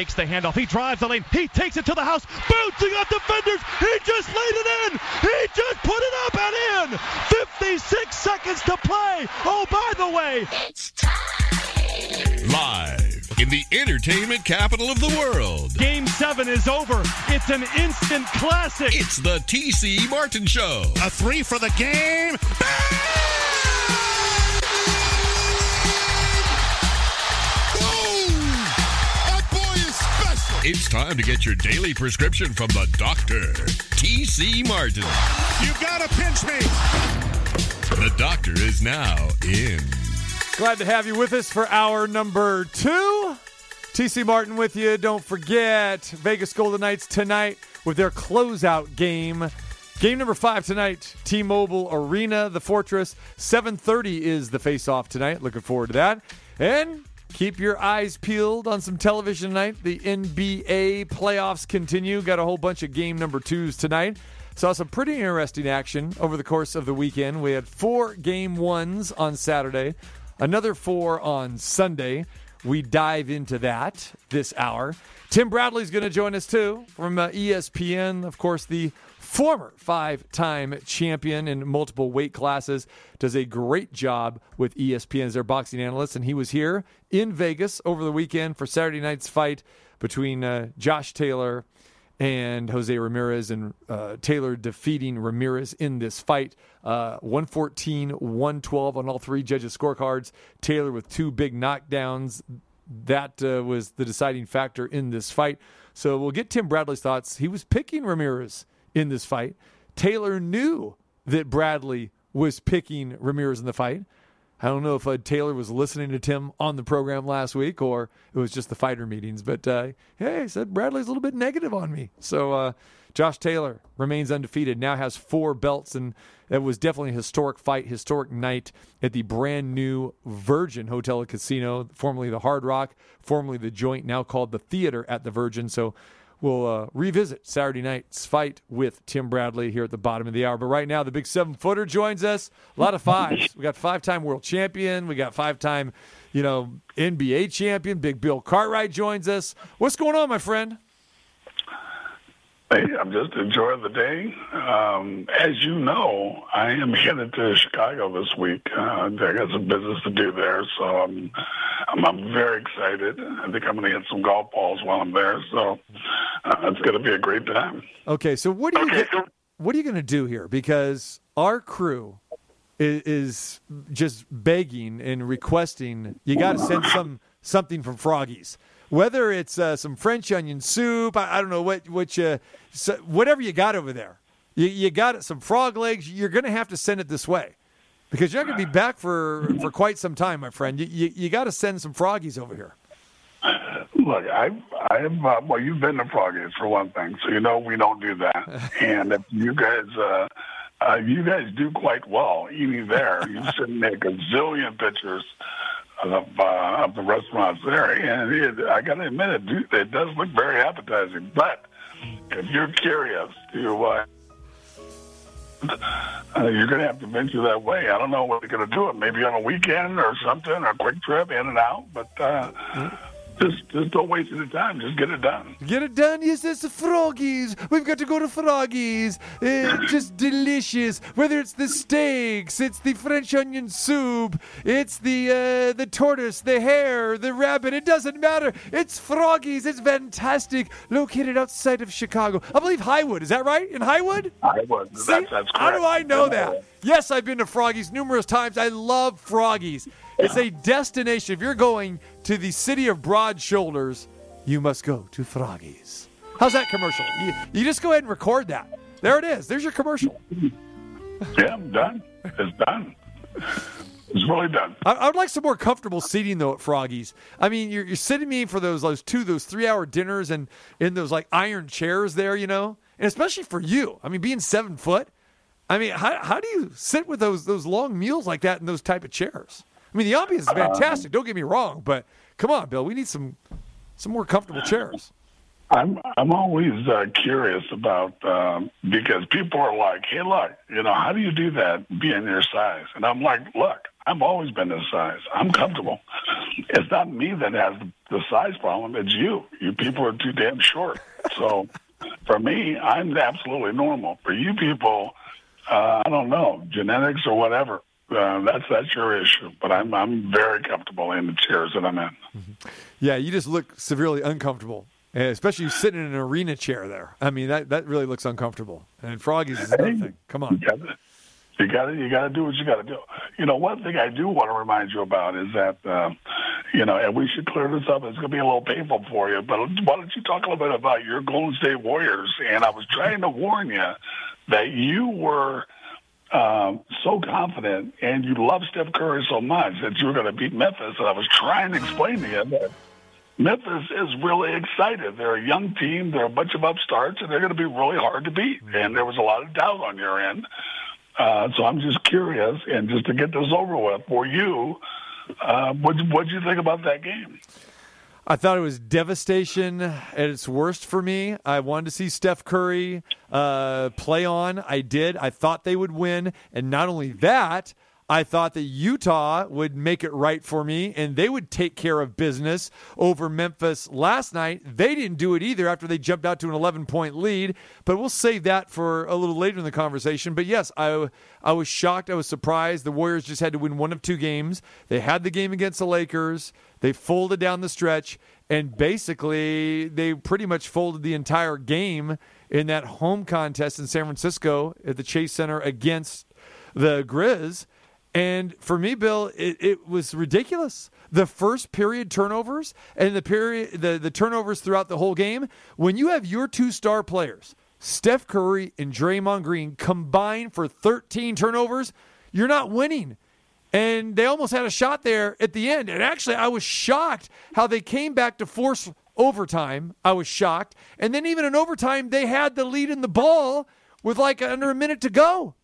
fakes the handoff. He drives the lane. He takes it to the house, bouncing off defenders. He just laid it in. He just put it up and in. 56 seconds to play. Oh, by the way, It's time. Live in the entertainment capital of the world. Game seven is over. It's an instant classic. It's the TC Martin Show. A three for the game. Boom! It's time to get your daily prescription from the doctor, TC Martin. You gotta pinch me. The doctor is now in. Glad to have you with us for hour number two. TC Martin with you. Don't forget Vegas Golden Knights tonight with their closeout game. Game number five tonight, T-Mobile Arena, the Fortress. 7:30 is the face-off tonight. Looking forward to that. And keep your eyes peeled on some television tonight. The NBA playoffs continue. Got a whole bunch of game number twos tonight. Saw some pretty interesting action over the course of the weekend. We had four game ones on Saturday, another four on Sunday. We dive into that this hour. Tim Bradley's going to join us too from uh, ESPN. Of course, the former five time champion in multiple weight classes, does a great job with ESPN as their boxing analyst. And he was here in Vegas over the weekend for Saturday night's fight between uh, Josh Taylor and Jose Ramirez, and uh, Taylor defeating Ramirez in this fight. Uh, 114, 112 on all three judges' scorecards. Taylor with two big knockdowns. That uh, was the deciding factor in this fight. So we'll get Tim Bradley's thoughts. He was picking Ramirez in this fight. Taylor knew that Bradley was picking Ramirez in the fight. I don't know if uh, Taylor was listening to Tim on the program last week or it was just the fighter meetings. But uh, hey, I said Bradley's a little bit negative on me. So uh, Josh Taylor remains undefeated, now has four belts, and it was definitely a historic fight, historic night at the brand new Virgin Hotel and Casino, formerly the Hard Rock, formerly the Joint, now called the Theater at the Virgin. So We'll uh, revisit Saturday night's fight with Tim Bradley here at the bottom of the hour. But right now, the big seven footer joins us. A lot of fives. We got five time world champion. We got five time, you know, NBA champion. Big Bill Cartwright joins us. What's going on, my friend? Hey, I'm just enjoying the day. Um, as you know, I am headed to Chicago this week. Uh, I got some business to do there, so I'm, I'm, I'm very excited. I think I'm going to hit some golf balls while I'm there, so uh, it's going to be a great time. Okay, so what are you Okay, so- what are you going to do here? Because our crew is, is just begging and requesting. You got to send some something from Froggies, whether it's uh, some French onion soup. I, I don't know what what you so, whatever you got over there. You, you got it, some frog legs. You're going to have to send it this way because you're not going to be back for for quite some time, my friend. You you, you got to send some Froggies over here. Look, I, I've uh, well, you've been to Froggies for one thing, so you know we don't do that. and if you guys, uh, uh, you guys do quite well eating there. You should make a zillion pictures of uh, of the restaurants there, and it, I got to admit, it, do, it does look very appetizing. But if you're curious to. Uh, uh, you're going to have to venture that way. I don't know what you're going to do it. Maybe on a weekend or something, or a quick trip in and out. But uh, just just don't waste any time. Just get it done. Get it done. Yes, it's the Froggies. We've got to go to Froggies. It's just delicious. Whether it's the steaks, it's the French onion soup, it's the uh, the tortoise, the hare, the rabbit. It doesn't matter. It's Froggies. It's fantastic. Located outside of Chicago. I believe Highwood. Is that right? In Highwood? Would. See? That's, that's correct. How do I know that? Yes, I've been to Froggies numerous times. I love Froggies. It's a destination. If you're going to the city of Broad Shoulders, you must go to Froggies. How's that commercial? You, you just go ahead and record that. There it is. There's your commercial. Yeah, I'm done. It's done. It's really done. I, I would like some more comfortable seating though at Froggies. I mean, you're, you're sitting me for those those two those three hour dinners and in those like iron chairs there, you know, and especially for you. I mean, being seven foot. I mean, how, how do you sit with those those long meals like that in those type of chairs? I mean, the ambiance is fantastic. Don't get me wrong, but come on, Bill, we need some some more comfortable chairs. I'm I'm always uh, curious about um, because people are like, "Hey, look, you know, how do you do that being your size?" And I'm like, "Look, I've always been this size. I'm comfortable. It's not me that has the size problem. It's you. You people are too damn short. So for me, I'm absolutely normal. For you people, uh, I don't know, genetics or whatever. Uh, that's that's your issue. But I'm I'm very comfortable in the chairs that I'm in. Yeah, you just look severely uncomfortable, and especially sitting in an arena chair there. I mean, that, that really looks uncomfortable. And Froggy's is another thing. Come on. You got to, you got to, you do what you got to do. You know, one thing I do want to remind you about is that, um, you know, and we should clear this up. It's going to be a little painful for you, but why don't you talk a little bit about your Golden State Warriors? And I was trying to warn you that you were um, so confident and you love Steph Curry so much that you were going to beat Memphis. And I was trying to explain to you that Memphis is really excited. They're a young team. They're a bunch of upstarts, and they're going to be really hard to beat. And there was a lot of doubt on your end. Uh, so I'm just curious, and just to get this over with for you, uh, what what did you think about that game? I thought it was devastation at its worst for me. I wanted to see Steph Curry uh, play on. I did. I thought they would win. And not only that, I thought that Utah would make it right for me and they would take care of business over Memphis last night. They didn't do it either after they jumped out to an 11 point lead, but we'll save that for a little later in the conversation. But yes, I, I was shocked. I was surprised. The Warriors just had to win one of two games. They had the game against the Lakers, they folded down the stretch, and basically they pretty much folded the entire game in that home contest in San Francisco at the Chase Center against the Grizz. And for me, Bill, it, it was ridiculous. The first period turnovers and the period the, the turnovers throughout the whole game. When you have your two star players, Steph Curry and Draymond Green, combined for 13 turnovers, you're not winning. And they almost had a shot there at the end. And actually, I was shocked how they came back to force overtime. I was shocked. And then even in overtime, they had the lead in the ball with like under a minute to go.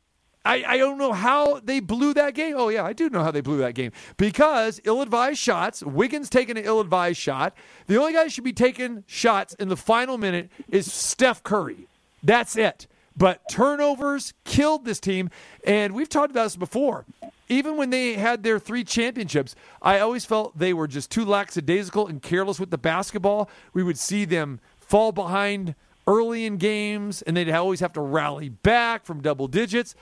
I, I don't know how they blew that game. Oh, yeah, I do know how they blew that game. Because ill advised shots, Wiggins taking an ill advised shot. The only guy should be taking shots in the final minute is Steph Curry. That's it. But turnovers killed this team. And we've talked about this before. Even when they had their three championships, I always felt they were just too lackadaisical and careless with the basketball. We would see them fall behind early in games, and they'd always have to rally back from double digits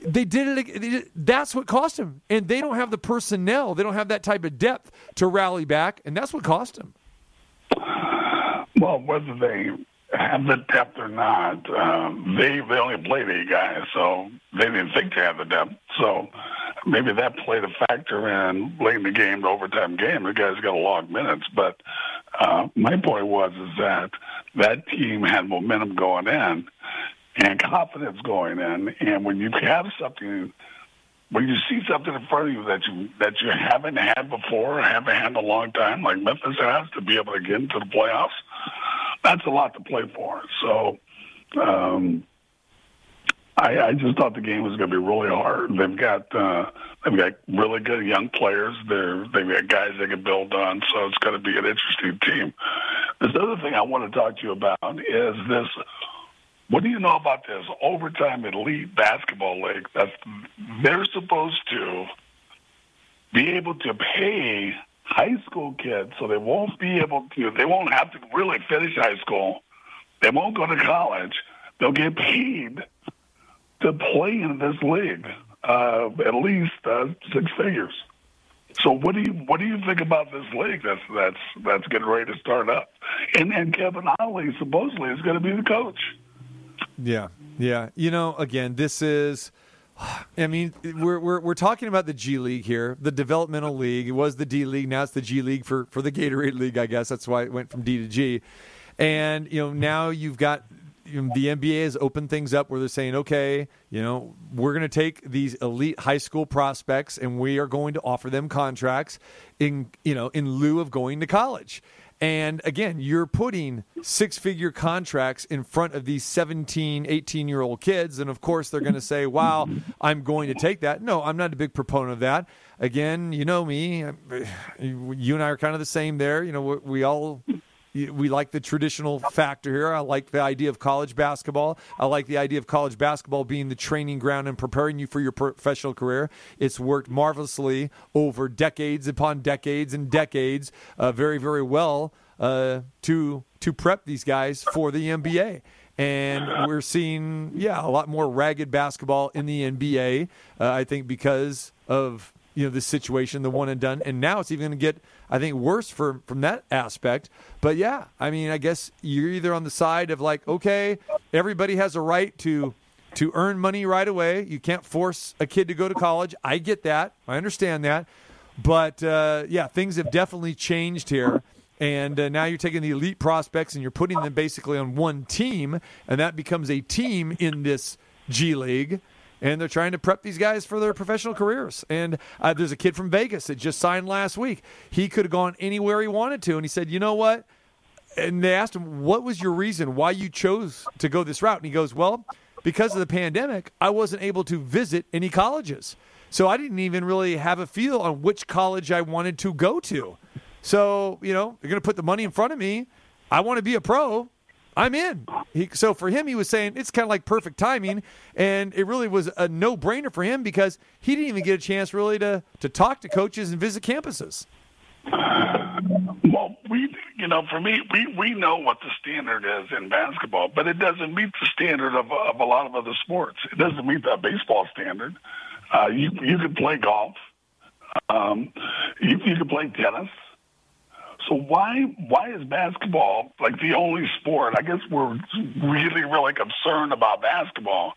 they did it. That's what cost them, and they don't have the personnel. They don't have that type of depth to rally back, and that's what cost them. Well, whether they have the depth or not, um, they they only played eight guys, so they didn't think they had the depth. So maybe that played a factor in late in the game, the overtime game. The guys got a long minutes, but uh, my point was is that that team had momentum going in and confidence going in. And when you have something, when you see something in front of you that you that you haven't had before, haven't had in a long time, like Memphis has, to be able to get into the playoffs, that's a lot to play for. So. Um, I, I just thought the game was going to be really hard. They've got uh, they've got really good young players. They're they've got guys they can build on, so it's going to be an interesting team. This other thing I want to talk to you about is this what do you know about this overtime elite basketball league? That they're supposed to be able to pay high school kids, so they won't be able to. They won't have to really finish high school. They won't go to college. They'll get paid to play in this league, uh, at least uh, six figures. So what do you what do you think about this league that's that's that's getting ready to start up? And and Kevin Ollie supposedly is going to be the coach. Yeah, yeah. You know, again, this is. I mean, we're, we're we're talking about the G League here, the developmental league. It was the D League, now it's the G League for for the Gatorade League. I guess that's why it went from D to G. And you know, now you've got you know, the NBA has opened things up where they're saying, okay, you know, we're going to take these elite high school prospects and we are going to offer them contracts in you know in lieu of going to college. And again, you're putting six figure contracts in front of these 17, 18 year old kids. And of course, they're going to say, wow, I'm going to take that. No, I'm not a big proponent of that. Again, you know me. You and I are kind of the same there. You know, we all we like the traditional factor here. I like the idea of college basketball. I like the idea of college basketball being the training ground and preparing you for your professional career. It's worked marvelously over decades upon decades and decades, uh, very, very well uh, to to prep these guys for the NBA. And we're seeing, yeah, a lot more ragged basketball in the NBA. Uh, I think because of you know the situation, the one and done, and now it's even going to get, I think, worse for from that aspect. But yeah, I mean, I guess you're either on the side of like, okay, everybody has a right to to earn money right away. You can't force a kid to go to college. I get that. I understand that. But uh, yeah, things have definitely changed here. And uh, now you're taking the elite prospects and you're putting them basically on one team, and that becomes a team in this G League. And they're trying to prep these guys for their professional careers. And uh, there's a kid from Vegas that just signed last week. He could have gone anywhere he wanted to, and he said, "You know what?" And they asked him, "What was your reason why you chose to go this route?" And he goes, "Well, because of the pandemic, I wasn't able to visit any colleges, so I didn't even really have a feel on which college I wanted to go to." So, you know, you're going to put the money in front of me. I want to be a pro. I'm in. He, so for him, he was saying it's kind of like perfect timing, and it really was a no brainer for him because he didn't even get a chance really to to talk to coaches and visit campuses. Well, we, you know, for me, we, we know what the standard is in basketball, but it doesn't meet the standard of, of a lot of other sports. It doesn't meet that baseball standard. Uh, you you can play golf. Um, you, you can play tennis. So why why is basketball like the only sport? I guess we're really really concerned about basketball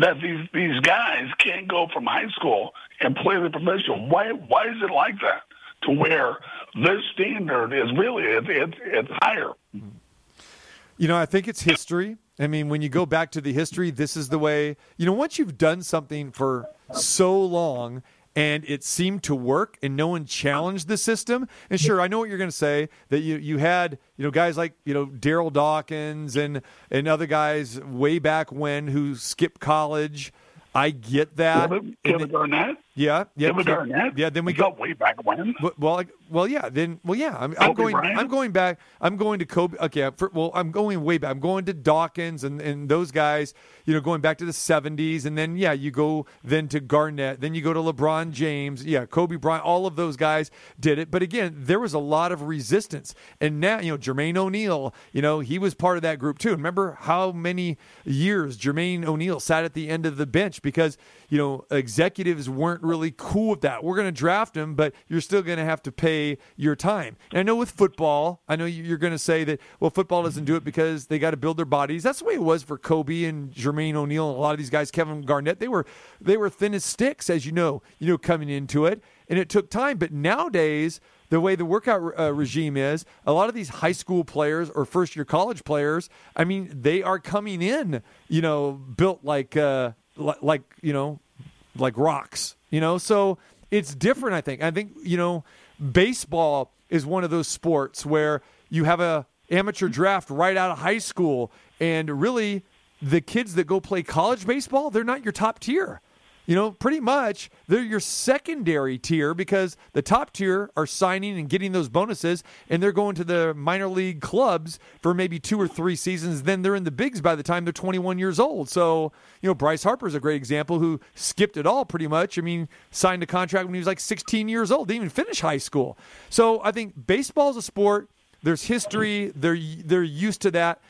that these these guys can't go from high school and play the professional. Why why is it like that? To where this standard is really it's it's, it's higher. You know, I think it's history. I mean, when you go back to the history, this is the way, you know, once you've done something for so long and it seemed to work and no one challenged the system. And sure, I know what you're going to say that you, you had, you know, guys like, you know, Daryl Dawkins and, and other guys way back when who skipped college. I get that. Kevin, Kevin Garnett. Yeah, yeah, sure. Garnett. yeah. Then we go way back when. well, well, like- well, yeah. Then, well, yeah. I'm, I'm going. Bryant? I'm going back. I'm going to Kobe. Okay. For, well, I'm going way back. I'm going to Dawkins and, and those guys. You know, going back to the '70s, and then yeah, you go then to Garnett. Then you go to LeBron James. Yeah, Kobe Bryant. All of those guys did it. But again, there was a lot of resistance. And now, you know, Jermaine O'Neal. You know, he was part of that group too. Remember how many years Jermaine O'Neal sat at the end of the bench because you know executives weren't really cool with that. We're going to draft him, but you're still going to have to pay your time. And I know with football, I know you- you're going to say that well, football doesn't do it because they got to build their bodies. That's the way it was for Kobe and Jermaine O'Neal and a lot of these guys. Kevin Garnett, they were they were thin as sticks, as you know, you know, coming into it, and it took time. But nowadays. The way the workout uh, regime is, a lot of these high school players or first year college players, I mean, they are coming in, you know, built like, uh, like you know, like rocks, you know. So it's different. I think. I think you know, baseball is one of those sports where you have a amateur draft right out of high school, and really, the kids that go play college baseball, they're not your top tier. You know, pretty much they're your secondary tier because the top tier are signing and getting those bonuses, and they're going to the minor league clubs for maybe two or three seasons. Then they're in the bigs by the time they're 21 years old. So, you know, Bryce Harper's a great example who skipped it all pretty much. I mean, signed a contract when he was like 16 years old, didn't even finish high school. So I think baseball's a sport. There's history. They're they're used to that.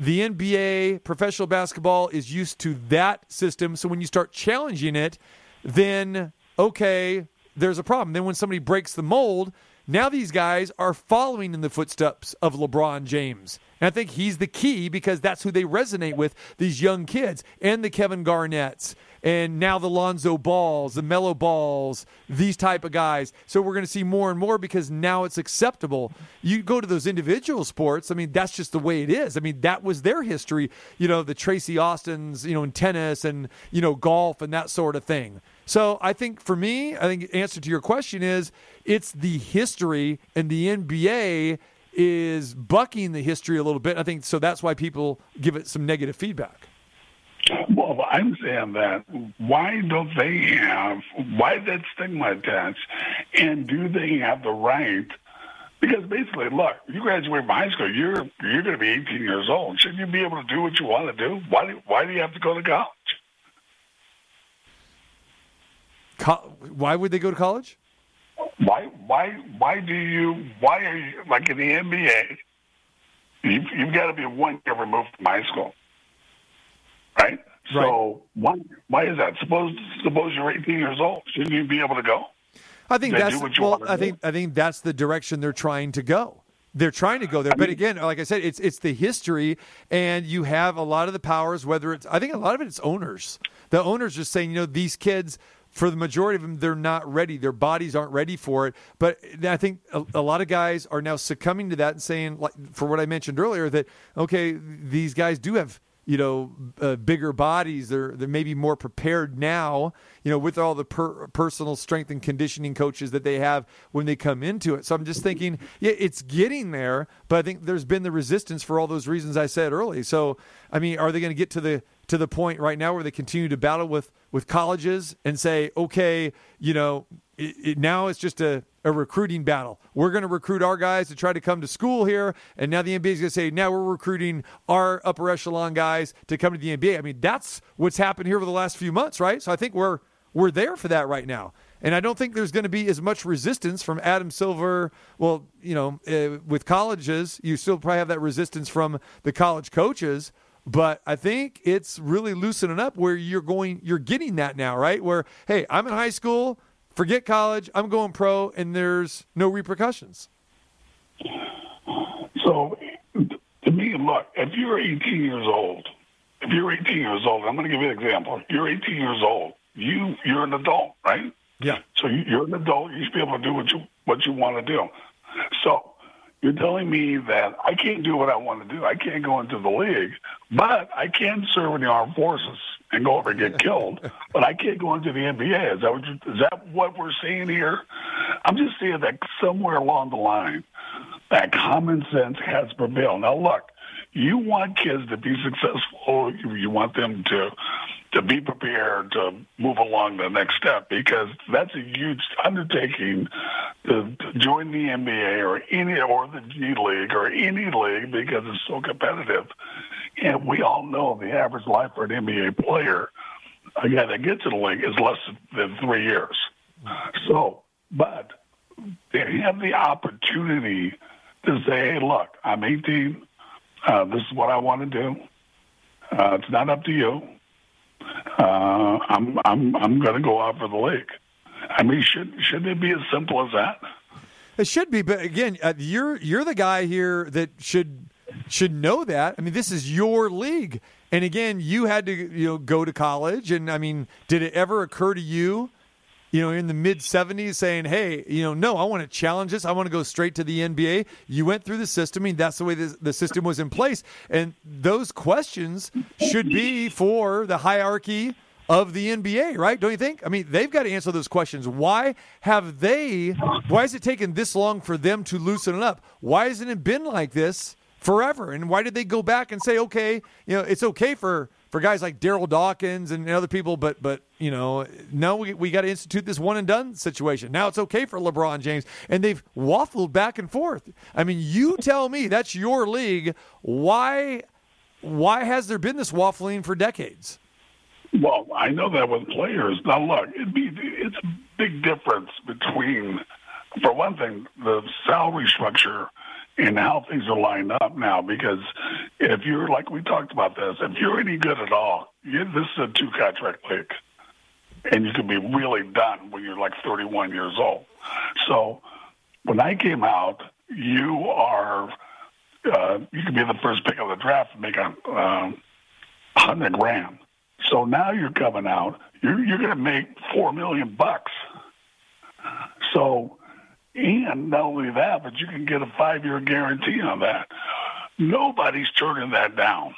The NBA, professional basketball, is used to that system. So when you start challenging it, then okay, there's a problem. Then when somebody breaks the mold, now these guys are following in the footsteps of LeBron James. And I think he's the key because that's who they resonate with, these young kids, and the Kevin Garnetts, and now the Lonzo Balls, the Melo Balls, these type of guys. So we're going to see more and more because now it's acceptable. You go to those individual sports, I mean, that's just the way it is. I mean, that was their history, you know, the Tracy Austins, you know, in tennis and, you know, golf and that sort of thing. So I think for me, I think answer to your question is it's the history and the NBA is bucking the history a little bit. I think so that's why people give it some negative feedback. Well, I'm saying that why don't they have why that stigma attached, and do they have the right Because basically, look, you graduate from high school, you're you're going to be 18 years old. Shouldn't you be able to do what you want to do? Why do why do you have to go to college? Co- why would they go to college? Why why why do you why are you like in the NBA? You've, you've got to be one year removed from high school, right? So why why is that? Suppose suppose you're 18 years old, shouldn't you be able to go? I think that's do what you well. I do. think I think that's the direction they're trying to go. They're trying to go there, but again, like I said, it's it's the history, and you have a lot of the powers. Whether it's, I think a lot of it is owners. The owners are saying, you know, these kids, for the majority of them, they're not ready. Their bodies aren't ready for it. But I think a, a lot of guys are now succumbing to that and saying, like for what I mentioned earlier, that okay, these guys do have you know, uh, bigger bodies. They're they're maybe more prepared now, you know, with all the per- personal strength and conditioning coaches that they have when they come into it. So I'm just thinking, yeah, it's getting there, but I think there's been the resistance for all those reasons I said early. So I mean, are they going to get to the to the point right now where they continue to battle with with colleges and say, okay, you know, it, it, now it's just a, a recruiting battle. We're going to recruit our guys to try to come to school here, and now the NBA is going to say, now we're recruiting our upper echelon guys to come to the NBA. I mean, that's what's happened here over the last few months, right? So I think we're we're there for that right now. And I don't think there's going to be as much resistance from Adam Silver. Well, you know, uh, with colleges, you still probably have that resistance from the college coaches. But I think it's really loosening up where you're going, you're getting that now, right? Where, hey, I'm in high school, forget college, I'm going pro, and there's no repercussions. So, to me, look, if you're 18 years old, if you're 18 years old, I'm going to give you an example. You're 18 years old. You you're an adult, right? Yeah. So you- you're an adult. You should be able to do what you what you want to do. So you're telling me that I can't do what I want to do. I can't go into the league, but I can serve in the armed forces and go over and get killed. But I can't go into the NBA. Is that what you, is that what we're seeing here? I'm just seeing that somewhere along the line, that common sense has prevailed. Now look, you want kids to be successful. You, you want them to to be prepared to move along the next step because that's a huge undertaking to, to join the NBA or any or the G League or any league because it's so competitive. And we all know the average life for an NBA player, a guy that gets to the league, is less than three years. So, but they have the opportunity to say, hey, look, I'm 18. Uh, this is what I want to do. Uh, it's not up to you. Uh, I'm I'm I'm going to go out for the league. I mean, should should it be as simple as that? It should be, but again, uh, you're you're the guy here that should should know that. I mean, this is your league, and again, you had to you know go to college, and I mean, did it ever occur to you, you know, in the mid '70s, saying, "Hey, you know, no, I want to challenge this. I want to go straight to the NBA." You went through the system. I mean, that's the way the, the system was in place, and those questions should be for the hierarchy of the NBA, right? Don't you think? I mean, they've got to answer those questions. Why have they, why has it taken this long for them to loosen it up? Why hasn't it been like this forever? And why did they go back and say, okay, you know, it's okay for, for guys like Daryl Dawkins and other people, but, but, you know, no, we, we got to institute this one and done situation. Now it's okay for LeBron James. And they've waffled back and forth. I mean, you tell me that's your league. Why, why has there been this waffling for decades? Well, I know that with players. Now, look, be it's a big difference between, for one thing, the salary structure and how things are lined up now. Because if you're like we talked about this, if you're any good at all, you, this is a two contract league, and you can be really done when you're like 31 years old. So when I came out, you are uh, you can be the first pick of the draft and make a um, hundred grand. So now you're coming out, you're you're going to make four million bucks. So, and not only that, but you can get a five year guarantee on that. Nobody's turning that down.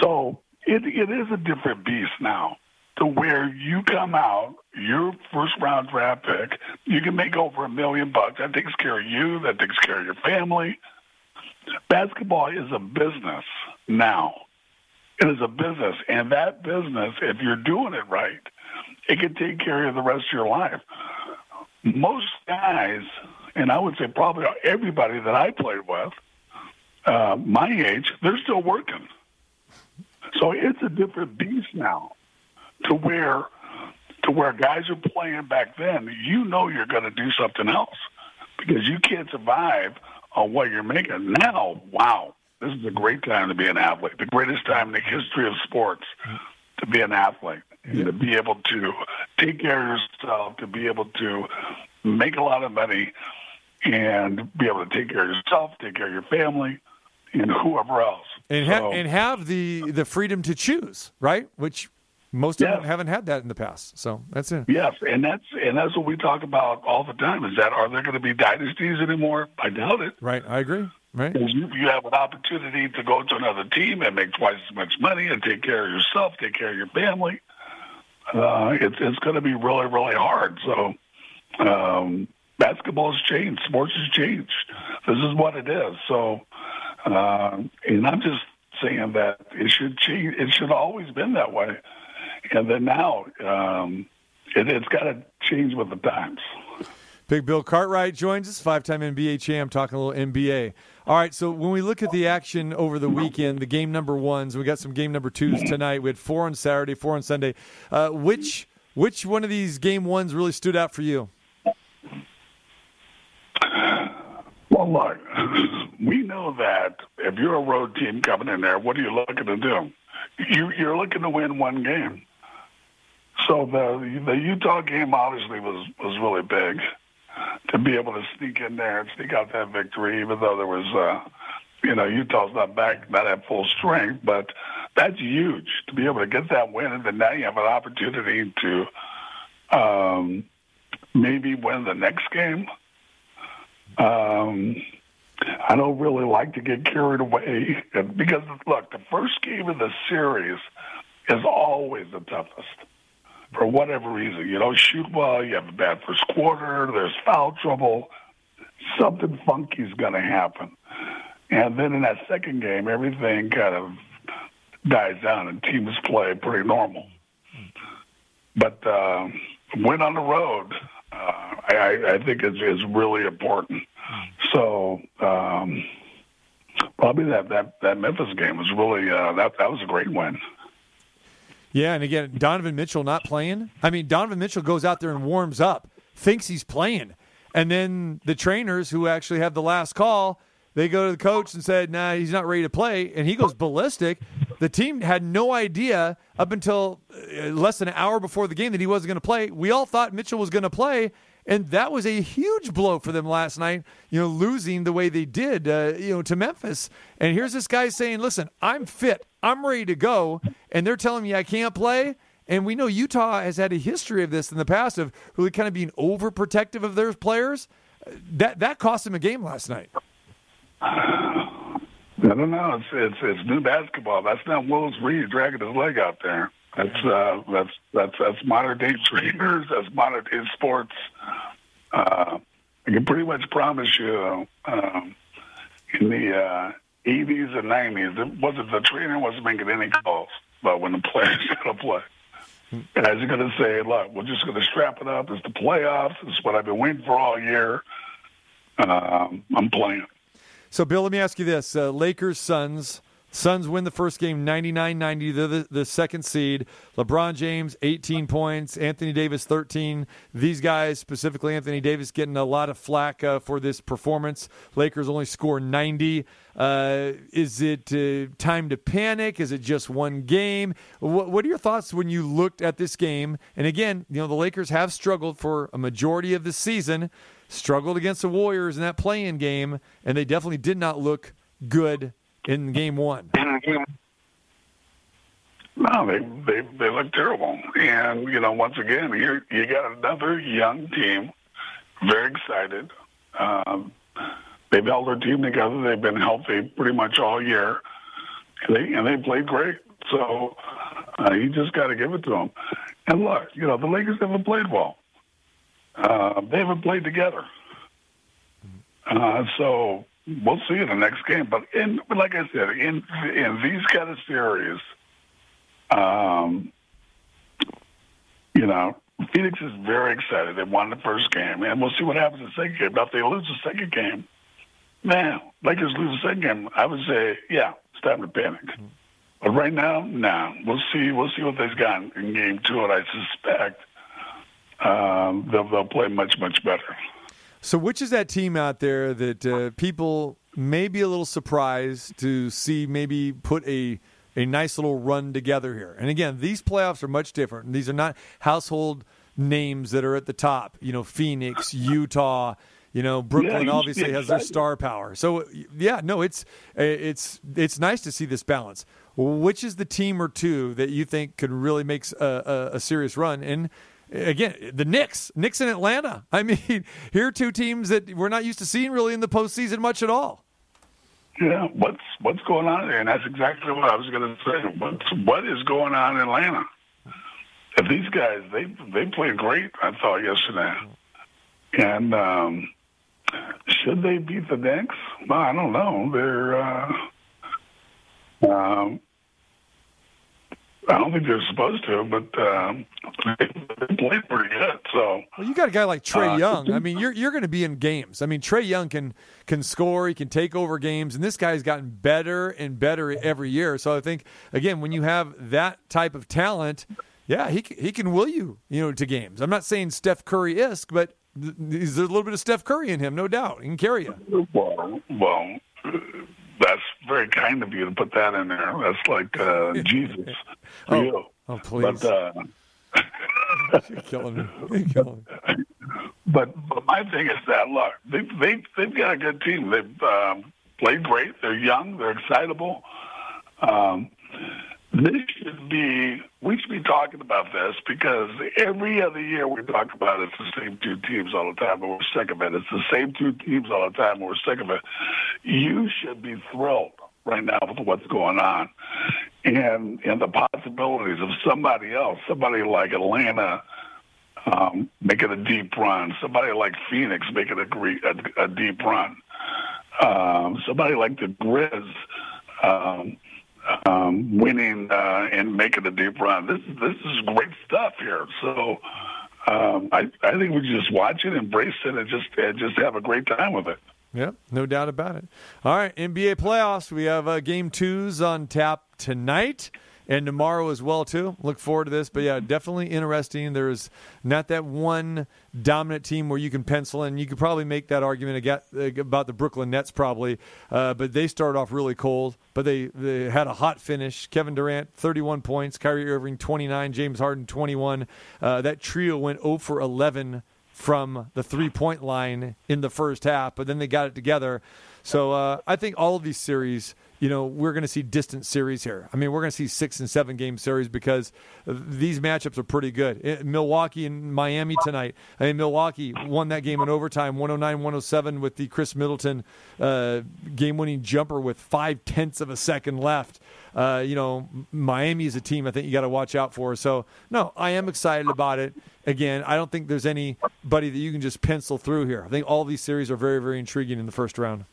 So it it is a different beast now. To where you come out, your first round draft pick, you can make over a million bucks. That takes care of you. That takes care of your family. Basketball is a business now. It is a business, and that business, if you're doing it right, it can take care of the rest of your life. Most guys and I would say probably everybody that I played with, uh, my age, they're still working. So it's a different beast now, to where to where guys are playing back then. You know you're going to do something else because you can't survive on what you're making now. Wow, this is a great time to be an athlete. The greatest time in the history of sports to be an athlete and to be able to take care of yourself, to be able to make a lot of money, and be able to take care of yourself, take care of your family, and whoever else. and ha- So- and have the the freedom to choose, right? Which most of Yeah. them haven't had that in the past. So that's it. Yes, and that's and that's what we talk about all the time. Is that are there going to be dynasties anymore? I doubt it. Right, I agree. Right. You, you have an opportunity to go to another team and make twice as much money and take care of yourself, take care of your family. Uh, it's it's going to be really really hard. So um, basketball has changed, sports has changed. This is what it is. So, uh, and I'm just saying that it should change. It should always been that way, and then now um, it, it's got to change with the times. Big Bill Cartwright joins us, five time NBA champ, talking a little NBA. All right, so when we look at the action over the weekend, the game number ones, we got some game number twos tonight. We had four on Saturday, four on Sunday. Uh, which which one of these game ones really stood out for you? Well, look, we know that if you're a road team coming in there, what are you looking to do? You, you're looking to win one game. So the the Utah game obviously was was really big to be able to sneak in there and sneak out that victory, even though there was, uh, you know, Utah's not back, not at full strength, but that's huge to be able to get that win, and then now you have an opportunity to um, maybe win the next game. Um, I don't really like to get carried away because look, the first game of the series is always the toughest for whatever reason. You don't shoot well, you have a bad first quarter, there's foul trouble, something funky is going to happen. And then in that second game, everything kind of dies down and teams play pretty normal. But uh, win on the road, uh, I, I think is, is really important. So um, probably that, that, that Memphis game was really uh, that that was a great win. Yeah, and again, Donovan Mitchell not playing. I mean, Donovan Mitchell goes out there and warms up, thinks he's playing, and then the trainers who actually have the last call, they go to the coach and said, "Nah, he's not ready to play," and he goes ballistic. The team had no idea up until uh, less than an hour before the game that he wasn't going to play. We all thought Mitchell was going to play, and that was a huge blow for them last night. You know, losing the way they did, uh, you know, to Memphis. And here's this guy saying, "Listen, I'm fit, I'm ready to go," and they're telling me I can't play. And we know Utah has had a history of this in the past of really kind of being overprotective of their players. That that cost them a game last night. I don't know. It's it's it's new basketball. That's not Willis Reed dragging his leg out there. That's uh, that's that's that's modern day trainers. That's modern day sports. Uh, I can pretty much promise you, um, in the uh, 80s and 90s, it wasn't the trainer wasn't making any calls about when the players going to play. Guys are going to say, "Look, we're just going to strap it up. It's the playoffs. It's what I've been waiting for all year. Um, I'm playing." So, Bill, let me ask you this: uh, Lakers, Suns. Suns win the first game 99-90. They're the, the second seed. LeBron James 18 points. Anthony Davis 13. These guys, specifically Anthony Davis, getting a lot of flack uh, for this performance. Lakers only score 90. Uh, is it uh, time to panic? Is it just one game? What, what are your thoughts when you looked at this game? And again, you know the Lakers have struggled for a majority of the season. Struggled against the Warriors in that play-in game, and they definitely did not look good in game one. No, they they they look terrible. And you know, once again, you you got another young team, very excited. Um, they've held their team together. They've been healthy pretty much all year, and they and they played great. So uh, you just got to give it to them. And look, you know, the Lakers haven't played well. Uh, they haven't played together. Uh, so we'll see in the next game. But in, like I said, in in these kind of series, um, you know, Phoenix is very excited. They won the first game, and we'll see what happens in the second game. Now, if they lose the second game, man, Lakers lose the second game, I would say, yeah, it's time to panic. But right now, nah. We'll see. We'll see what they've got in game two, and I suspect um, they'll, they'll play much, much better. So, which is that team out there that uh, people may be a little surprised to see maybe put a a nice little run together here? And again, these playoffs are much different. These are not household names that are at the top. You know, Phoenix, Utah. You know, Brooklyn Yeah, obviously has their star power. So, yeah, no, it's it's it's nice to see this balance. Which is the team or two that you think could really make a, a, a serious run? And again, the Knicks, Knicks in Atlanta. I mean, here are two teams that we're not used to seeing really in the postseason much at all. Yeah, what's what's going on there? And that's exactly what I was going to say. What's what is going on in Atlanta? If these guys they they played great, I thought yesterday, and um, should they beat the Knicks? Well, I don't know. They're uh, um, I don't think they're supposed to, but um, they, they played pretty good. So Well, you got a guy like Trey Uh, Young. I mean, you're you're going to be in games. I mean, Trey Young can can score. He can take over games, and this guy's gotten better and better every year. So I think again, when you have that type of talent, yeah, he he can will you you know to games. I'm not saying Steph Curry isk, but th- there's a little bit of Steph Curry in him, no doubt. He can carry you. Well, well, that's very kind of you to put that in there. That's like uh, Jesus for Oh, you. oh, please. But, uh, You're killing me. You're killing me. but but my thing is that look, they they they've got a good team. They've um, played great. They're young. They're excitable. Um, this should be we should be talking about this because every other year we talk about it's the same two teams all the time, and we're sick of it. It's the same two teams all the time, and we're sick of it. You should be thrilled right now with what's going on, and and the possibilities of somebody else, somebody like Atlanta um, making a deep run, somebody like Phoenix making a, gre- a, a deep run, um, somebody like the Grizz um, um, winning uh, and making a deep run. This this is great stuff here. So um, I I think we just watch it, embrace it, and just and just have a great time with it. Yep, no doubt about it. All right, NBA playoffs. We have uh, game twos on tap tonight and tomorrow as well too. Look forward to this, but yeah, definitely interesting. There's not that one dominant team where you can pencil in. You could probably make that argument about the Brooklyn Nets probably, uh, but they started off really cold, but they they had a hot finish. Kevin Durant 31 points, Kyrie Irving 29, James Harden 21. Uh, that trio went 0 for 11 from the three point line in the first half, but then they got it together. So uh, I think all of these series, you know, we're going to see distant series here. I mean, we're going to see six and seven game series because these matchups are pretty good. Eh, Milwaukee and Miami tonight. I mean, Milwaukee won that game in overtime, 109 107, with the Khris Middleton uh, game winning jumper with five tenths of a second left. Uh, you know, Miami is a team I think you got to watch out for. So, no, I am excited about it. Again, I don't think there's anybody that you can just pencil through here. I think all these series are very, very intriguing in the first round.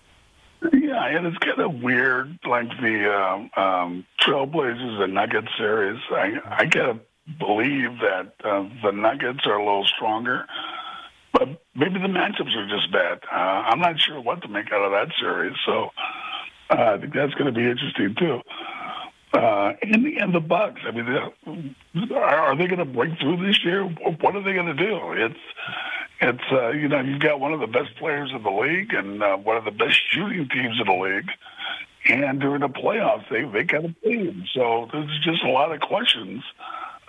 Yeah, and it's kind of weird, like the um, um, Trailblazers and Nuggets series. I I gotta believe that uh, the Nuggets are a little stronger, but maybe the matchups are just bad. Uh, I'm not sure what to make out of that series, so uh, I think that's going to be interesting too. Uh, and, the, and the Bucks. I mean, are they going to break through this year? What are they going to do? It's it's uh, you know you've got one of the best players in the league and uh, one of the best shooting teams in the league, and during the playoffs they they got to play them. So there's just a lot of questions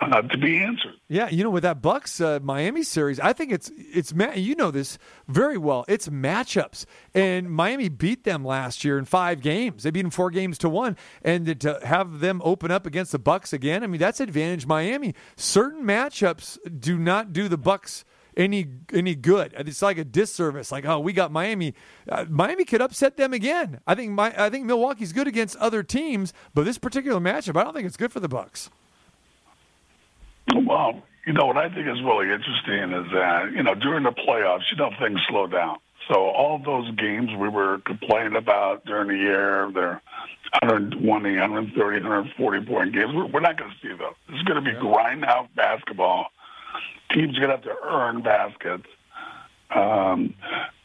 uh, to be answered. Yeah, you know, with that Bucks uh, Miami series, I think it's it's you know this very well. It's matchups, and Miami beat them last year in five games. They beat them four games to one, and to have them open up against the Bucks again, I mean that's advantage Miami. Certain matchups do not do the Bucks any any good. It's like a disservice. Like, oh, we got Miami. Uh, Miami could upset them again. I think my I think Milwaukee's good against other teams, but this particular matchup, I don't think it's good for the Bucks. Well, you know what I think is really interesting is that you know during the playoffs, you know things slow down. So all those games we were complaining about during the year, they're 120, 130, 140 point games. We're, not going to see those. It's going to be grind out basketball. Teams are going to have to earn baskets. Um,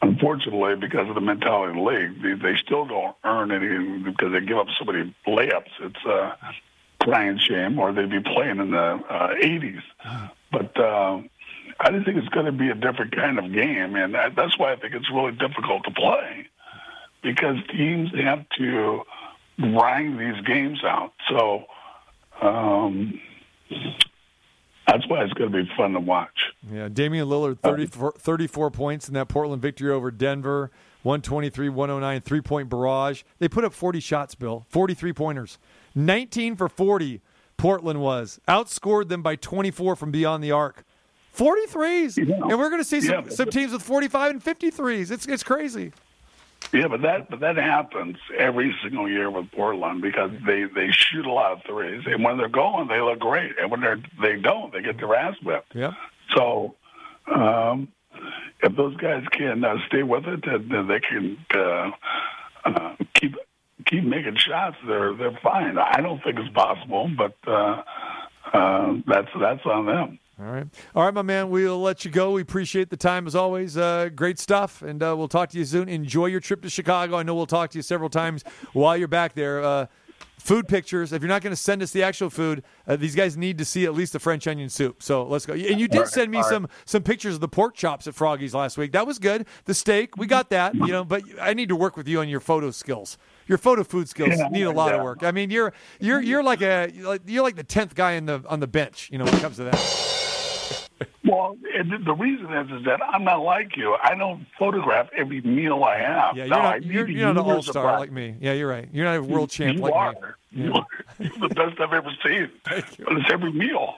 unfortunately, because of the mentality of the league, they, they still don't earn anything because they give up so many layups. It's a crying shame, or they'd be playing in the uh, 80s. But uh, I just think it's going to be a different kind of game, and that, that's why I think it's really difficult to play because teams have to grind these games out. So um, that's why it's going to be fun to watch. Yeah, Damian Lillard, uh, 34, 34 points in that Portland victory over Denver. 123 109 three point barrage. They put up 40 shots, Bill. 43 pointers. 19 for 40, Portland was. Outscored them by 24 from beyond the arc. 43s. Yeah. And we're going to see some, Yeah. some teams with 45 and 53s. It's, it's crazy. Yeah, but that but that happens every single year with Portland because they they shoot a lot of threes, and when they're going, they look great, and when they're they don't, they get their ass whipped. Yeah. So, um, if those guys can uh, stay with it, then, then they can uh, uh, keep keep making shots. They're they're fine. I don't think it's possible, but uh, uh, that's that's on them. All right. All right, my man. We'll let you go. We appreciate the time as always. Uh, great stuff. And uh, we'll talk to you soon. Enjoy your trip to Chicago. I know we'll talk to you several times while you're back there. Uh, food pictures. If you're not going to send us the actual food, uh, these guys need to see at least the French onion soup. So let's go. And you did send me some some pictures of the pork chops at Froggy's last week. That was good. The steak, we got that. You know, but I need to work with you on your photo skills. Your photo food skills Yeah, need a lot of work. I mean, you're you're you're like a you're like the tenth guy in the on the bench. You know, when it comes to that. Well, and the- reason is is that I'm not like you. I don't photograph every meal I have. Yeah, you're No, not you're, you're not an all star like me. Yeah, you're right. You're not a world champ you like are. me. You are. You're the best I've ever seen. Thank you. But it's every meal.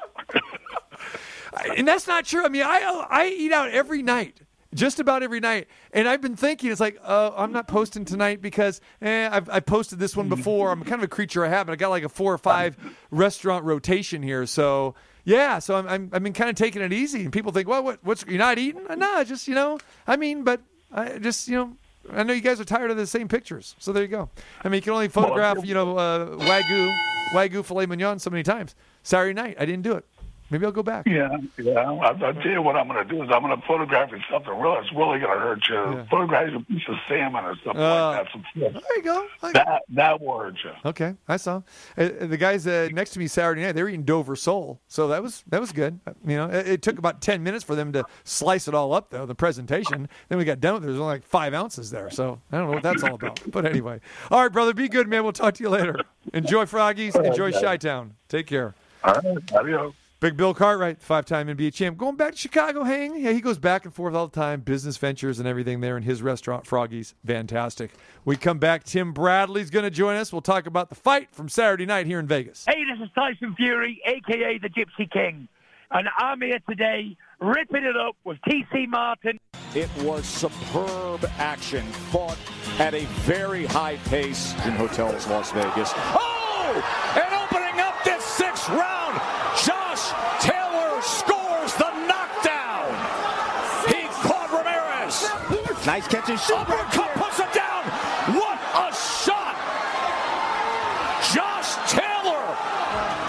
And that's not true. I mean, I I eat out every night. Just about every night, and I've been thinking it's like, uh, I'm not posting tonight because eh, I've I posted this one before. I'm kind of a creature of habit. I got like a four or five restaurant rotation here, so yeah. So I'm I'm I've been kind of taking it easy, and people think, well, what what's you're not eating? Uh, Nah, just you know, I mean, but I just you know, I know you guys are tired of the same pictures, so there you go. I mean, you can only photograph you know uh, wagyu wagyu filet mignon so many times. Saturday night, I didn't do it. Maybe I'll go back. Yeah, yeah. I'll, I'll tell you what I'm going to do is I'm going to photograph you something real. It's really going to hurt you. Yeah. Photograph a piece of salmon or something Uh, like that. Some. There you go. I- That that will hurt you. Okay, I saw uh, the guys uh, next to me Saturday night. They were eating Dover sole, so that was that was good. Uh, You know, it, it took about ten minutes for them to slice it all up, though. The presentation. Then we got done with it. There was only like five ounces there, so I don't know what that's all about. But anyway, all right, brother, be good, man. We'll talk to you later. Enjoy Froggies. Enjoy Chi Town. Take care. All right, adios. Big Bill Cartwright, five-time NBA champ, going back to Chicago. Hang, yeah, he goes back and forth all the time. Business ventures and everything there in his restaurant, Froggies, fantastic. We come back. Tim Bradley's going to join us. We'll talk about the fight from Saturday night here in Vegas. Hey, this is Tyson Fury, aka the Gypsy King, and I'm here today ripping it up with TC Martin. It was superb action, fought at a very high pace in Hotels Las Vegas. Oh! And opening up this sixth round, Josh Taylor scores the knockdown. He caught Ramirez. Nice catch and shoot. Uppercut puts him down. What a shot! Josh Taylor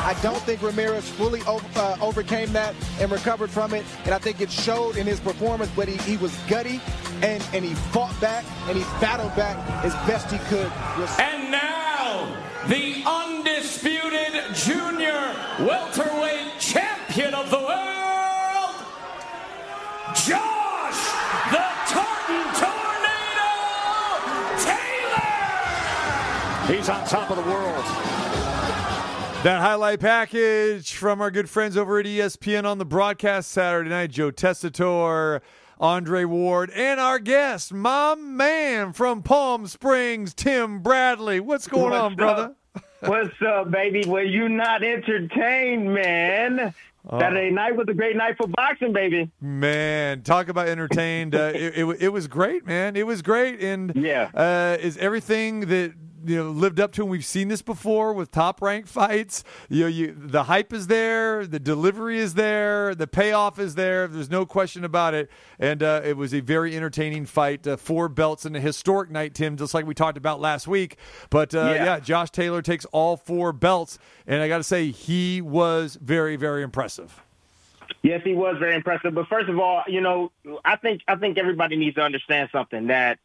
I don't think Ramirez fully over, uh, overcame that and recovered from it. And I think it showed in his performance, but he, he was gutty and, and he fought back and he battled back as best he could. And now, the undisputed junior welterweight He's on top of the world. That highlight package from our good friends over at ESPN on the broadcast Saturday night. Joe Tessitore, Andre Ward, and our guest, my man from Palm Springs, Tim Bradley. What's going What's on, up? brother? What's up, baby? Were you not entertained, man? Saturday night was a great night for boxing, baby. Man, talk about entertained. Uh, it, it, it was great, man. It was great. And Yeah. uh, is everything that you know lived up to. And we've seen this before with top ranked fights. You know, you the hype is there, the delivery is there, the payoff is there. There's no question about it. And uh, it was a very entertaining fight. Uh, four belts in a historic night, Tim, just like we talked about last week. But uh, Yeah. yeah, Josh Taylor takes all four belts, and I got to say he was very, very impressive. Yes, he was very impressive. But first of all, you know, I think I think everybody needs to understand something that,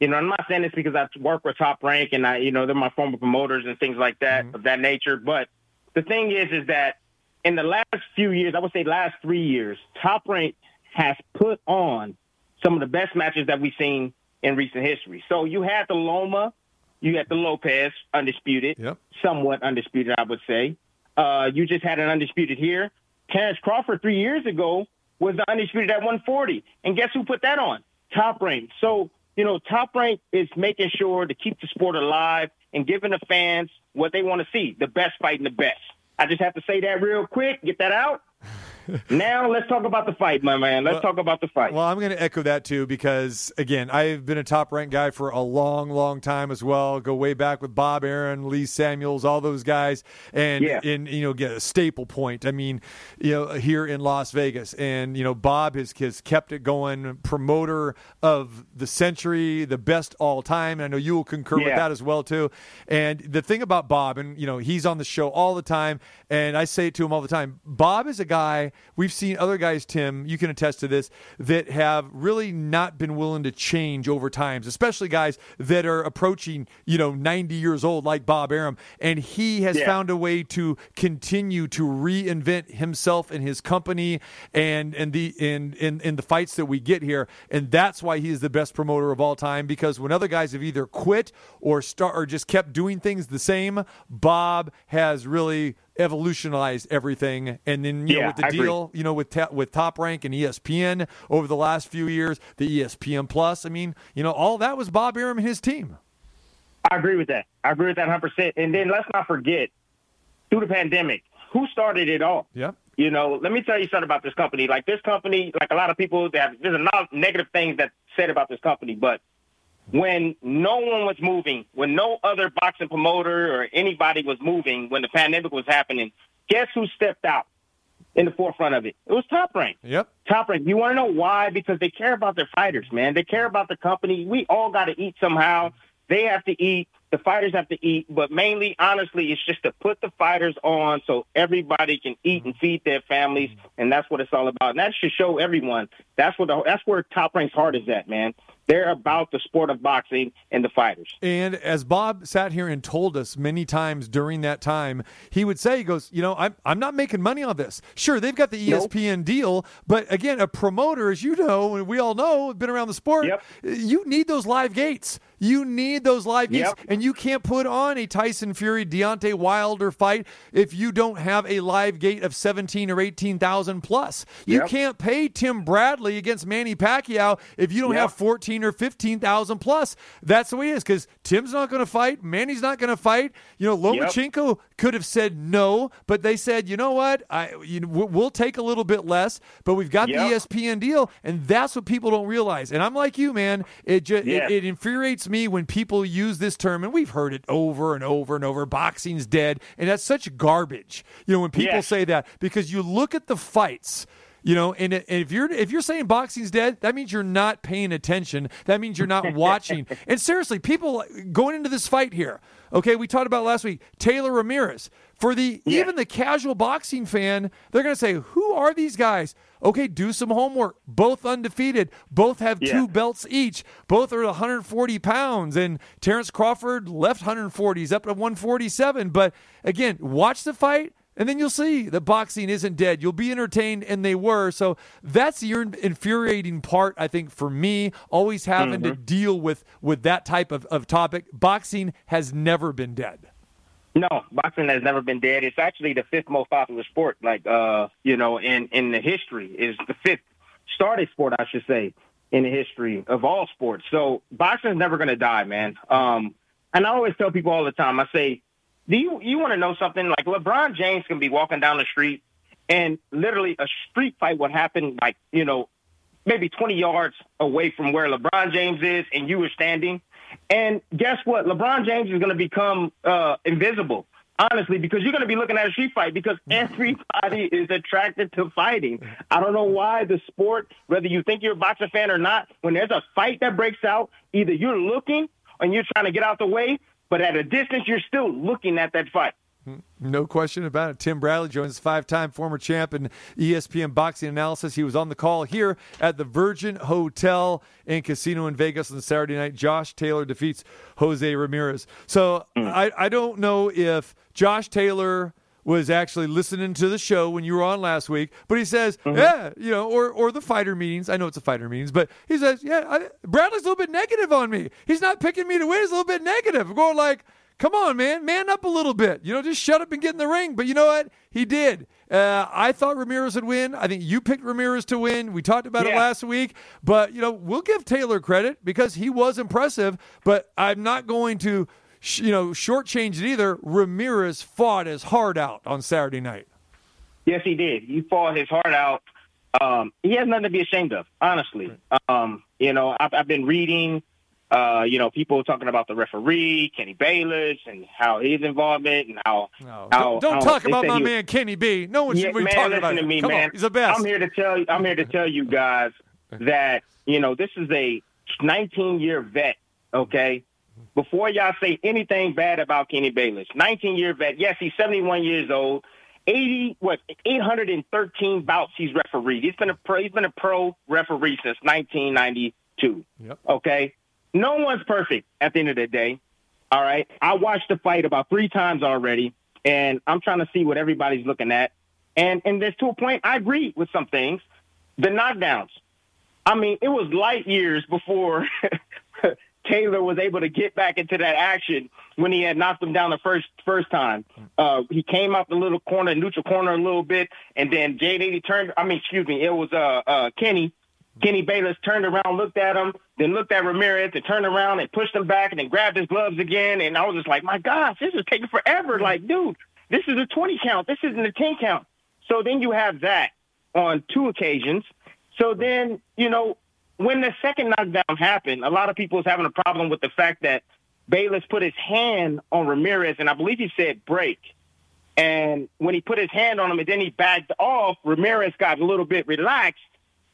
you know, I'm not saying this because I work with Top Rank and I, you know, they're my former promoters and things like that Mm-hmm. of that nature. But the thing is, is that in the last few years, I would say last three years, Top Rank has put on some of the best matches that we've seen in recent history. So you had the Loma, you had the Lopez, undisputed, Yep. somewhat undisputed, I would say. Uh, you just had an undisputed here. Terrence Crawford three years ago was the undisputed at 140. And guess who put that on? Top Rank. So, you know, Top Rank is making sure to keep the sport alive and giving the fans what they want to see, the best fighting the best. I just have to say that real quick, get that out. now let's talk about the fight, my man. Let's Well- talk about the fight. Well, I'm going to echo that too because again, I've been a top ranked guy for a long, long time as well. Go way back with Bob Arum, Lee Samuels, all those guys, and Yeah. in you know get a staple point. I mean, you know here in Las Vegas, and you know Bob has has kept it going. Promoter of the century, the best all time. And I know you will concur with that as well too. And the thing about Bob, and you know he's on the show all the time, and I say it to him all the time. Bob is a guy we've seen other guys, Tim, you can attest to this, that have really not been willing to change over times, especially guys that are approaching you know 90 years old like Bob Arum, and he has Yeah. found a way to continue to reinvent himself and his company and and the in in in the fights that we get here, and that's why he is the best promoter of all time. Because when other guys have either quit or start or just kept doing things the same, Bob has really evolutionized everything. And then you know with the I agree. deal, you know with ta- with Top Rank and ESPN over the last few years, the ESPN Plus. I mean, you know, all that was Bob Arum and his team. I agree with that. I agree with that 100%. And then let's not forget, through the pandemic, who started it all? Yeah. You know, let me tell you something about this company. Like this company, like a lot of people, they have, there's a lot of negative things that said about this company, but when no one was moving, when no other boxing promoter or anybody was moving, when the pandemic was happening, guess who stepped out in the forefront of it? It was Top Rank. Yep. Top Rank. You want to know why? Because they care about their fighters, man. They care about the company. We all got to eat somehow. They have to eat. The fighters have to eat. But mainly, honestly, it's just to put the fighters on so everybody can eat and feed their families, and that's what it's all about. And that should show everyone. That's what. The, that's where Top Rank's heart is at, man. They're about the sport of boxing and the fighters. And as Bob sat here and told us many times during that time, he would say, he goes, you know, I'm, I'm not making money on this. Sure, they've got the E Nope. ESPN deal, but again, a promoter, as you know, and we all know, have been around the sport, Yep. you need those live gates. You need those live gates. Yep. And you can't put on a Tyson Fury, Deontay Wilder fight if you don't have a live gate of 17 or 18,000 plus. You Yep. can't pay Tim Bradley against Manny Pacquiao if you don't have 14 or 15,000 plus. That's the way it is because Tim's not going to fight. Manny's not going to fight. You know, Lomachenko could have said no, but they said, you know what? I, you know, we'll- take a little bit less, but we've got Yep. the ESPN deal, and that's what people don't realize. And I'm like you, man. It just Yeah. it, it infuriates me when people use this term, and we've heard it over and over and over. Boxing's dead, and that's such garbage. You know, when people say that because you look at the fights. You know, and, and if you're if you're saying boxing's dead, that means you're not paying attention. That means you're not watching. and seriously, people going into this fight here. Okay, we talked about last week. Taylor Ramirez. For the Yeah. even the casual boxing fan, they're going to say, "Who are these guys?" Okay, do some homework. Both undefeated. Both have Yeah. two belts each. Both are 140 pounds. And Terrence Crawford left 140. He's up to 147. But again, watch the fight. And then you'll see that boxing isn't dead. You'll be entertained, and they were. So that's the infuriating part, I think, for me, always having to deal with with that type of, of topic. Boxing has never been dead. No, boxing has never been dead. It's actually the fifth most popular sport, like uh, you know, in in the history is the fifth started sport, I should say, in the history of all sports. So boxing is never going to die, man. Um, and I always tell people all the time, I say, do you you want to know something? Like LeBron James can be walking down the street, and literally a street fight would happen, like you know, maybe 20 yards away from where LeBron James is, and you were standing. And guess what? LeBron James is going to become uh, invisible, honestly, because you're going to be looking at a street fight because everybody is attracted to fighting. I don't know why the sport, whether you think you're a boxing fan or not, when there's a fight that breaks out, either you're looking and you're trying to get out the way, but at a distance, you're still looking at that fight. Hmm. No question about it. Tim Bradley joins five time former champ and E ESPN boxing analysis. He was on the call here at the Virgin Hotel and Casino in Vegas on Saturday night. Josh Taylor defeats Jose Ramirez. So hmm. I, I don't know if Josh Taylor was actually listening to the show when you were on last week, but he says, yeah, you know, or or the fighter meetings. I know it's a fighter meetings, but he says, yeah, I, Bradley's a little bit negative on me. He's not picking me to win. He's a little bit negative. I'm going like, come on, man, man up a little bit. You know, just shut up and get in the ring. But you know what? He did. Uh, I thought Ramirez would win. I think you picked Ramirez to win. We talked about it last week. But, you know, we'll give Taylor credit because he was impressive. But I'm not going to, you know, shortchange it either. Ramirez fought his heart out on Saturday night. Yes, he did. He fought his heart out. Um, he has nothing to be ashamed of, honestly. Um, you know, I've, I've been reading, uh, you know, people talking about the referee, Kenny Bayless, and how his involvement and how. No, how don't, don't how talk about my was- man Kenny B. No one Yeah, should be man, talking about to him. me, Come man. on, he's the best. I'm here to tell you. I'm here to tell you guys that you know this is a 19 year vet. Okay, before y'all say anything bad about Kenny Bayless, 19 year vet. Yes, he's 71 years old. 80 what 813 bouts he's refereed. He's been a pro. He's been a pro referee since 1992. Yep. Okay, no one's perfect at the end of the day. All right, I watched the fight about three times already, and I'm trying to see what everybody's looking at. And and there's to a point I agree with some things. The knockdowns. I mean, it was light years before Taylor was able to get back into that action when he had knocked him down the first first time. Uh, he came out the little corner, neutral corner a little bit, and then J80 turned. I mean, excuse me, it was uh, uh, Kenny. Kenny Bayless turned around, looked at him, then looked at Ramirez, and turned around and pushed him back, and then grabbed his gloves again. And I was just like, my gosh, this is taking forever. Like, dude, this is a 20 count. This isn't a 10 count. So then you have that on two occasions. So then, you know, when the second knockdown happened, a lot of people was having a problem with the fact that Bayless put his hand on Ramirez, and I believe he said break. And when he put his hand on him and then he backed off, Ramirez got a little bit relaxed.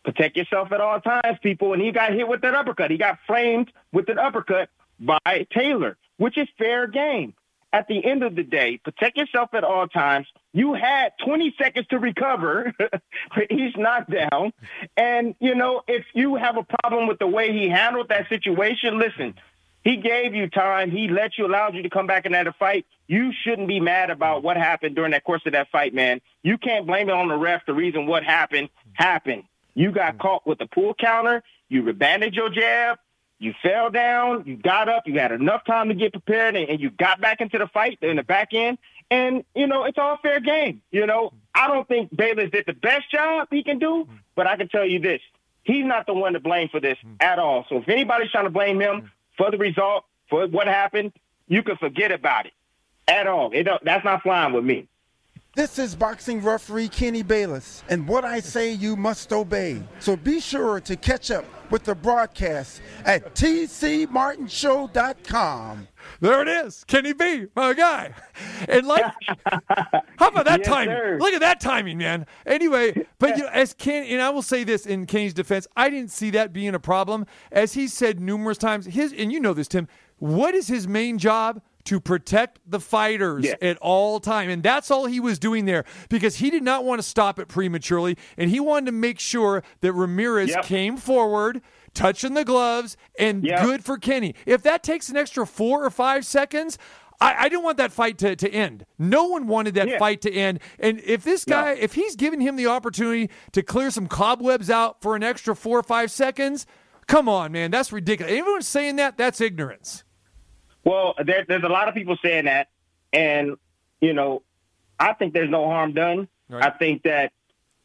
Protect yourself at all times, people. And he got hit with that uppercut. He got framed with an uppercut by Taylor, which is fair game. At the end of the day, protect yourself at all times. You had 20 seconds to recover for each knockdown. And, you know, if you have a problem with the way he handled that situation, listen, he gave you time. He let you, allowed you to come back in that fight. You shouldn't be mad about what happened during that course of that fight, man. You can't blame it on the ref. The reason what happened happened. You got caught with a pull counter. You abandoned your jab. You fell down. You got up. You had enough time to get prepared, and, and you got back into the fight in the back end. And you know it's all fair game. You know I don't think Bayless did the best job he can do, but I can tell you this: he's not the one to blame for this at all. So if anybody's trying to blame him for the result, for what happened, you can forget about it at all. It that's not flying with me. This is boxing referee Kenny Bayless, and what I say you must obey. So be sure to catch up with the broadcast at tcmartinshow.com. There it is, Kenny B, my guy. And like, how about that Yes, timing? sir. Look at that timing, man. Anyway, but you know, as Ken, and I will say this in Kenny's defense, I didn't see that being a problem. As he said numerous times, his and you know this, Tim. What is his main job? To protect the fighters Yeah. at all time, and that's all he was doing there because he did not want to stop it prematurely, and he wanted to make sure that Ramirez Yep. came forward, touching the gloves, and Yep. good for Kenny. If that takes an extra four or five seconds, I, I didn't want that fight to, to end. No one wanted that Yeah. fight to end. And if this guy, if he's giving him the opportunity to clear some cobwebs out for an extra four or five seconds, come on, man, that's ridiculous. Anyone saying that, that's ignorance. Well, there, there's a lot of people saying that, and you know, I think there's no harm done. Right. I think that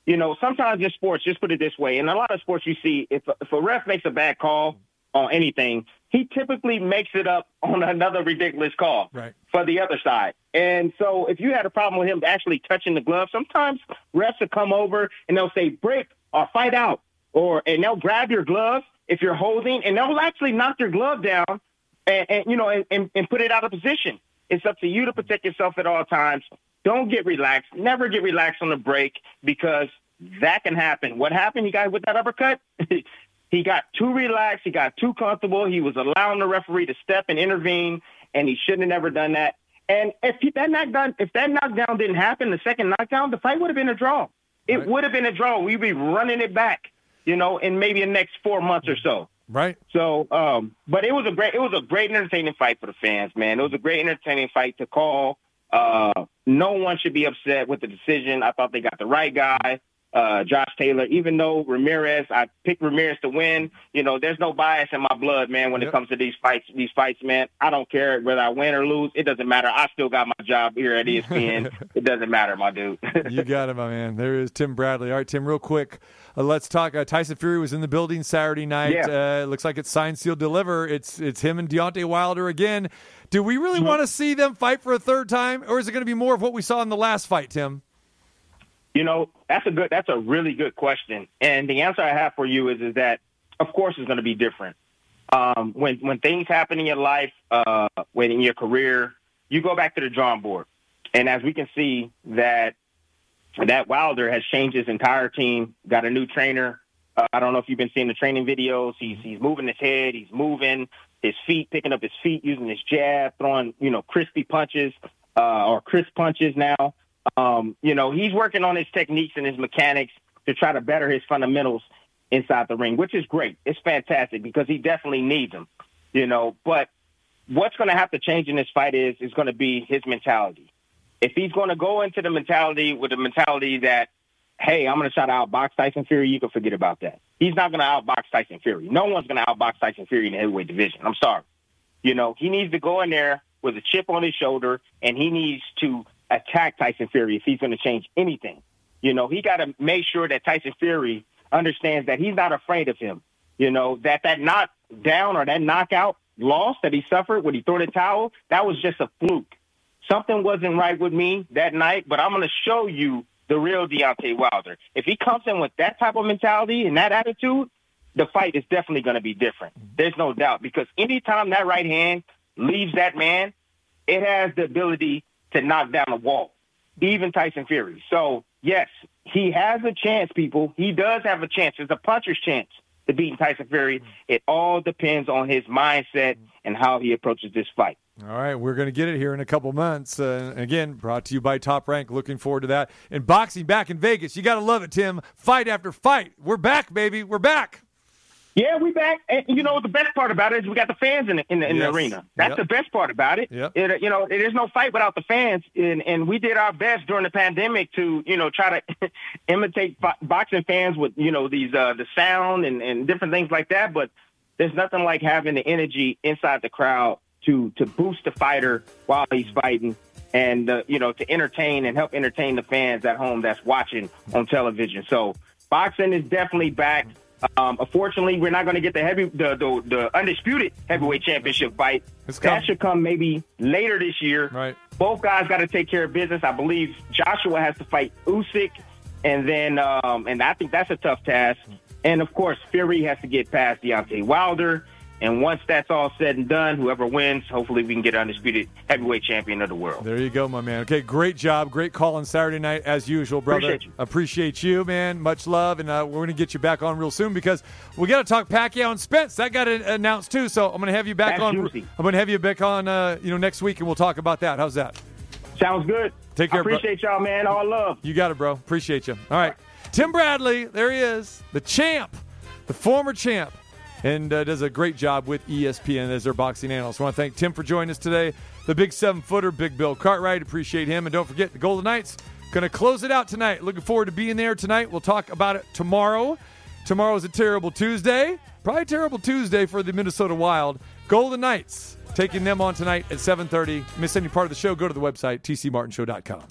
you know sometimes in sports, just put it this way, in a lot of sports, you see if if a ref makes a bad call on anything, he typically makes it up on another ridiculous call Right. for the other side. And so, if you had a problem with him actually touching the glove, sometimes refs will come over and they'll say break or fight out, or and they'll grab your glove if you're holding, and they'll actually knock your glove down and, and you know, and, and, and put it out of position. It's up to you to protect yourself at all times. Don't get relaxed. Never get relaxed on the break because that can happen. What happened? He got with that uppercut. he got too relaxed. He got too comfortable. He was allowing the referee to step and intervene, and he shouldn't have never done that. And if he, that knockdown, if that knockdown didn't happen, the second knockdown, the fight would have been a draw. It would have been a draw. We'd be running it back, you know, in maybe the next four months or so. Right. So, um, but it was a great, it was a great entertaining fight for the fans, man. It was a great entertaining fight to call. Uh, no one should be upset with the decision. I thought they got the right guy, uh, Josh Taylor. Even though Ramirez, I picked Ramirez to win. You know, there's no bias in my blood, man. When Yep. it comes to these fights, these fights, man, I don't care whether I win or lose. It doesn't matter. I still got my job here at ESPN. it doesn't matter, my dude. you got it, my man. There is Tim Bradley. All right, Tim, real quick. Uh, let's talk. Uh, Tyson Fury was in the building Saturday night. Yeah. Uh, it looks like it's signed, sealed, deliver. It's it's him and Deontay Wilder again. Do we really want to see them fight for a third time, or is it going to be more of what we saw in the last fight, Tim? You know, that's a good, that's a really good question. And the answer I have for you is, is that, of course, it's going to be different. Um, when when things happen in your life, uh, when in your career, you go back to the drawing board. And as we can see, that that Wilder has changed his entire team, got a new trainer. Uh, I don't know if you've been seeing the training videos. He's he's moving his head, he's moving his feet, picking up his feet, using his jab, throwing you know crispy punches uh, or crisp punches now. Um, you know, he's working on his techniques and his mechanics to try to better his fundamentals inside the ring, which is great. It's fantastic because he definitely needs them. You know, but what's going to have to change in this fight is is going to be his mentality. If he's going to go into the mentality with the mentality that, hey, I'm going to try to outbox Tyson Fury, you can forget about that. He's not going to outbox Tyson Fury. No one's going to outbox Tyson Fury in the heavyweight division. I'm sorry. You know, he needs to go in there with a chip on his shoulder, and he needs to attack Tyson Fury if he's going to change anything. You know, he got to make sure that Tyson Fury understands that he's not afraid of him. You know, that that knock down or that knockout loss that he suffered when he threw the towel, that was just a fluke. Something wasn't right with me that night, but I'm going to show you the real Deontay Wilder. If he comes in with that type of mentality and that attitude, the fight is definitely going to be different. There's no doubt because anytime that right hand leaves that man, it has the ability to knock down a wall, even Tyson Fury. So, yes, he has a chance, people. He does have a chance. It's a puncher's chance to beat Tyson Fury. It all depends on his mindset and how he approaches this fight. All right, we're going to get it here in a couple months. Uh, again, brought to you by Top Rank. Looking forward to that. And boxing back in Vegas. You got to love it, Tim. Fight after fight. We're back, baby. We're back. Yeah, we back. And you know the best part about it is we got the fans in the in the, in Yes. the arena. That's Yep. the best part about it. Yep. It, you know, there's no fight without the fans, and and we did our best during the pandemic to you know try to imitate bo- boxing fans with you know these uh the sound and and different things like that. But there's nothing like having the energy inside the crowd to to boost the fighter while he's fighting. And uh, you know to entertain and help entertain the fans at home that's watching on television. So boxing is definitely back. Um, unfortunately, we're not going to get the heavy, the, the the undisputed heavyweight championship fight. That should come maybe later this year. Right. Both guys got to take care of business. I believe Joshua has to fight Usyk, and then um, and I think that's a tough task. And of course, Fury has to get past Deontay Wilder. And once that's all said and done, whoever wins, hopefully we can get undisputed heavyweight champion of the world. There you go, my man. Okay, great job. Great call on Saturday night, as usual, brother. Appreciate you. Appreciate you, man. Much love. And uh, we're going to get you back on real soon because we got to talk Pacquiao and Spence. That got announced, too. So I'm going to have you back That's on. juicy. I'm going to have you back on uh, you know, next week, and we'll talk about that. How's that? Sounds good. Take care, I bro. appreciate y'all, man. All love. You got it, bro. Appreciate you. All right. Tim Bradley, there he is, the champ, the former champ, and uh, does a great job with ESPN as their boxing analyst. I want to thank Tim for joining us today. The big seven footer, Big Bill Cartwright. Appreciate him. And don't forget, the Golden Knights going to close it out tonight. Looking forward to being there tonight. We'll talk about it tomorrow. Tomorrow's a terrible Tuesday. Probably terrible Tuesday for the Minnesota Wild. Golden Knights taking them on tonight at 7.30. Miss any part of the show, go to the website, tcmartinshow.com.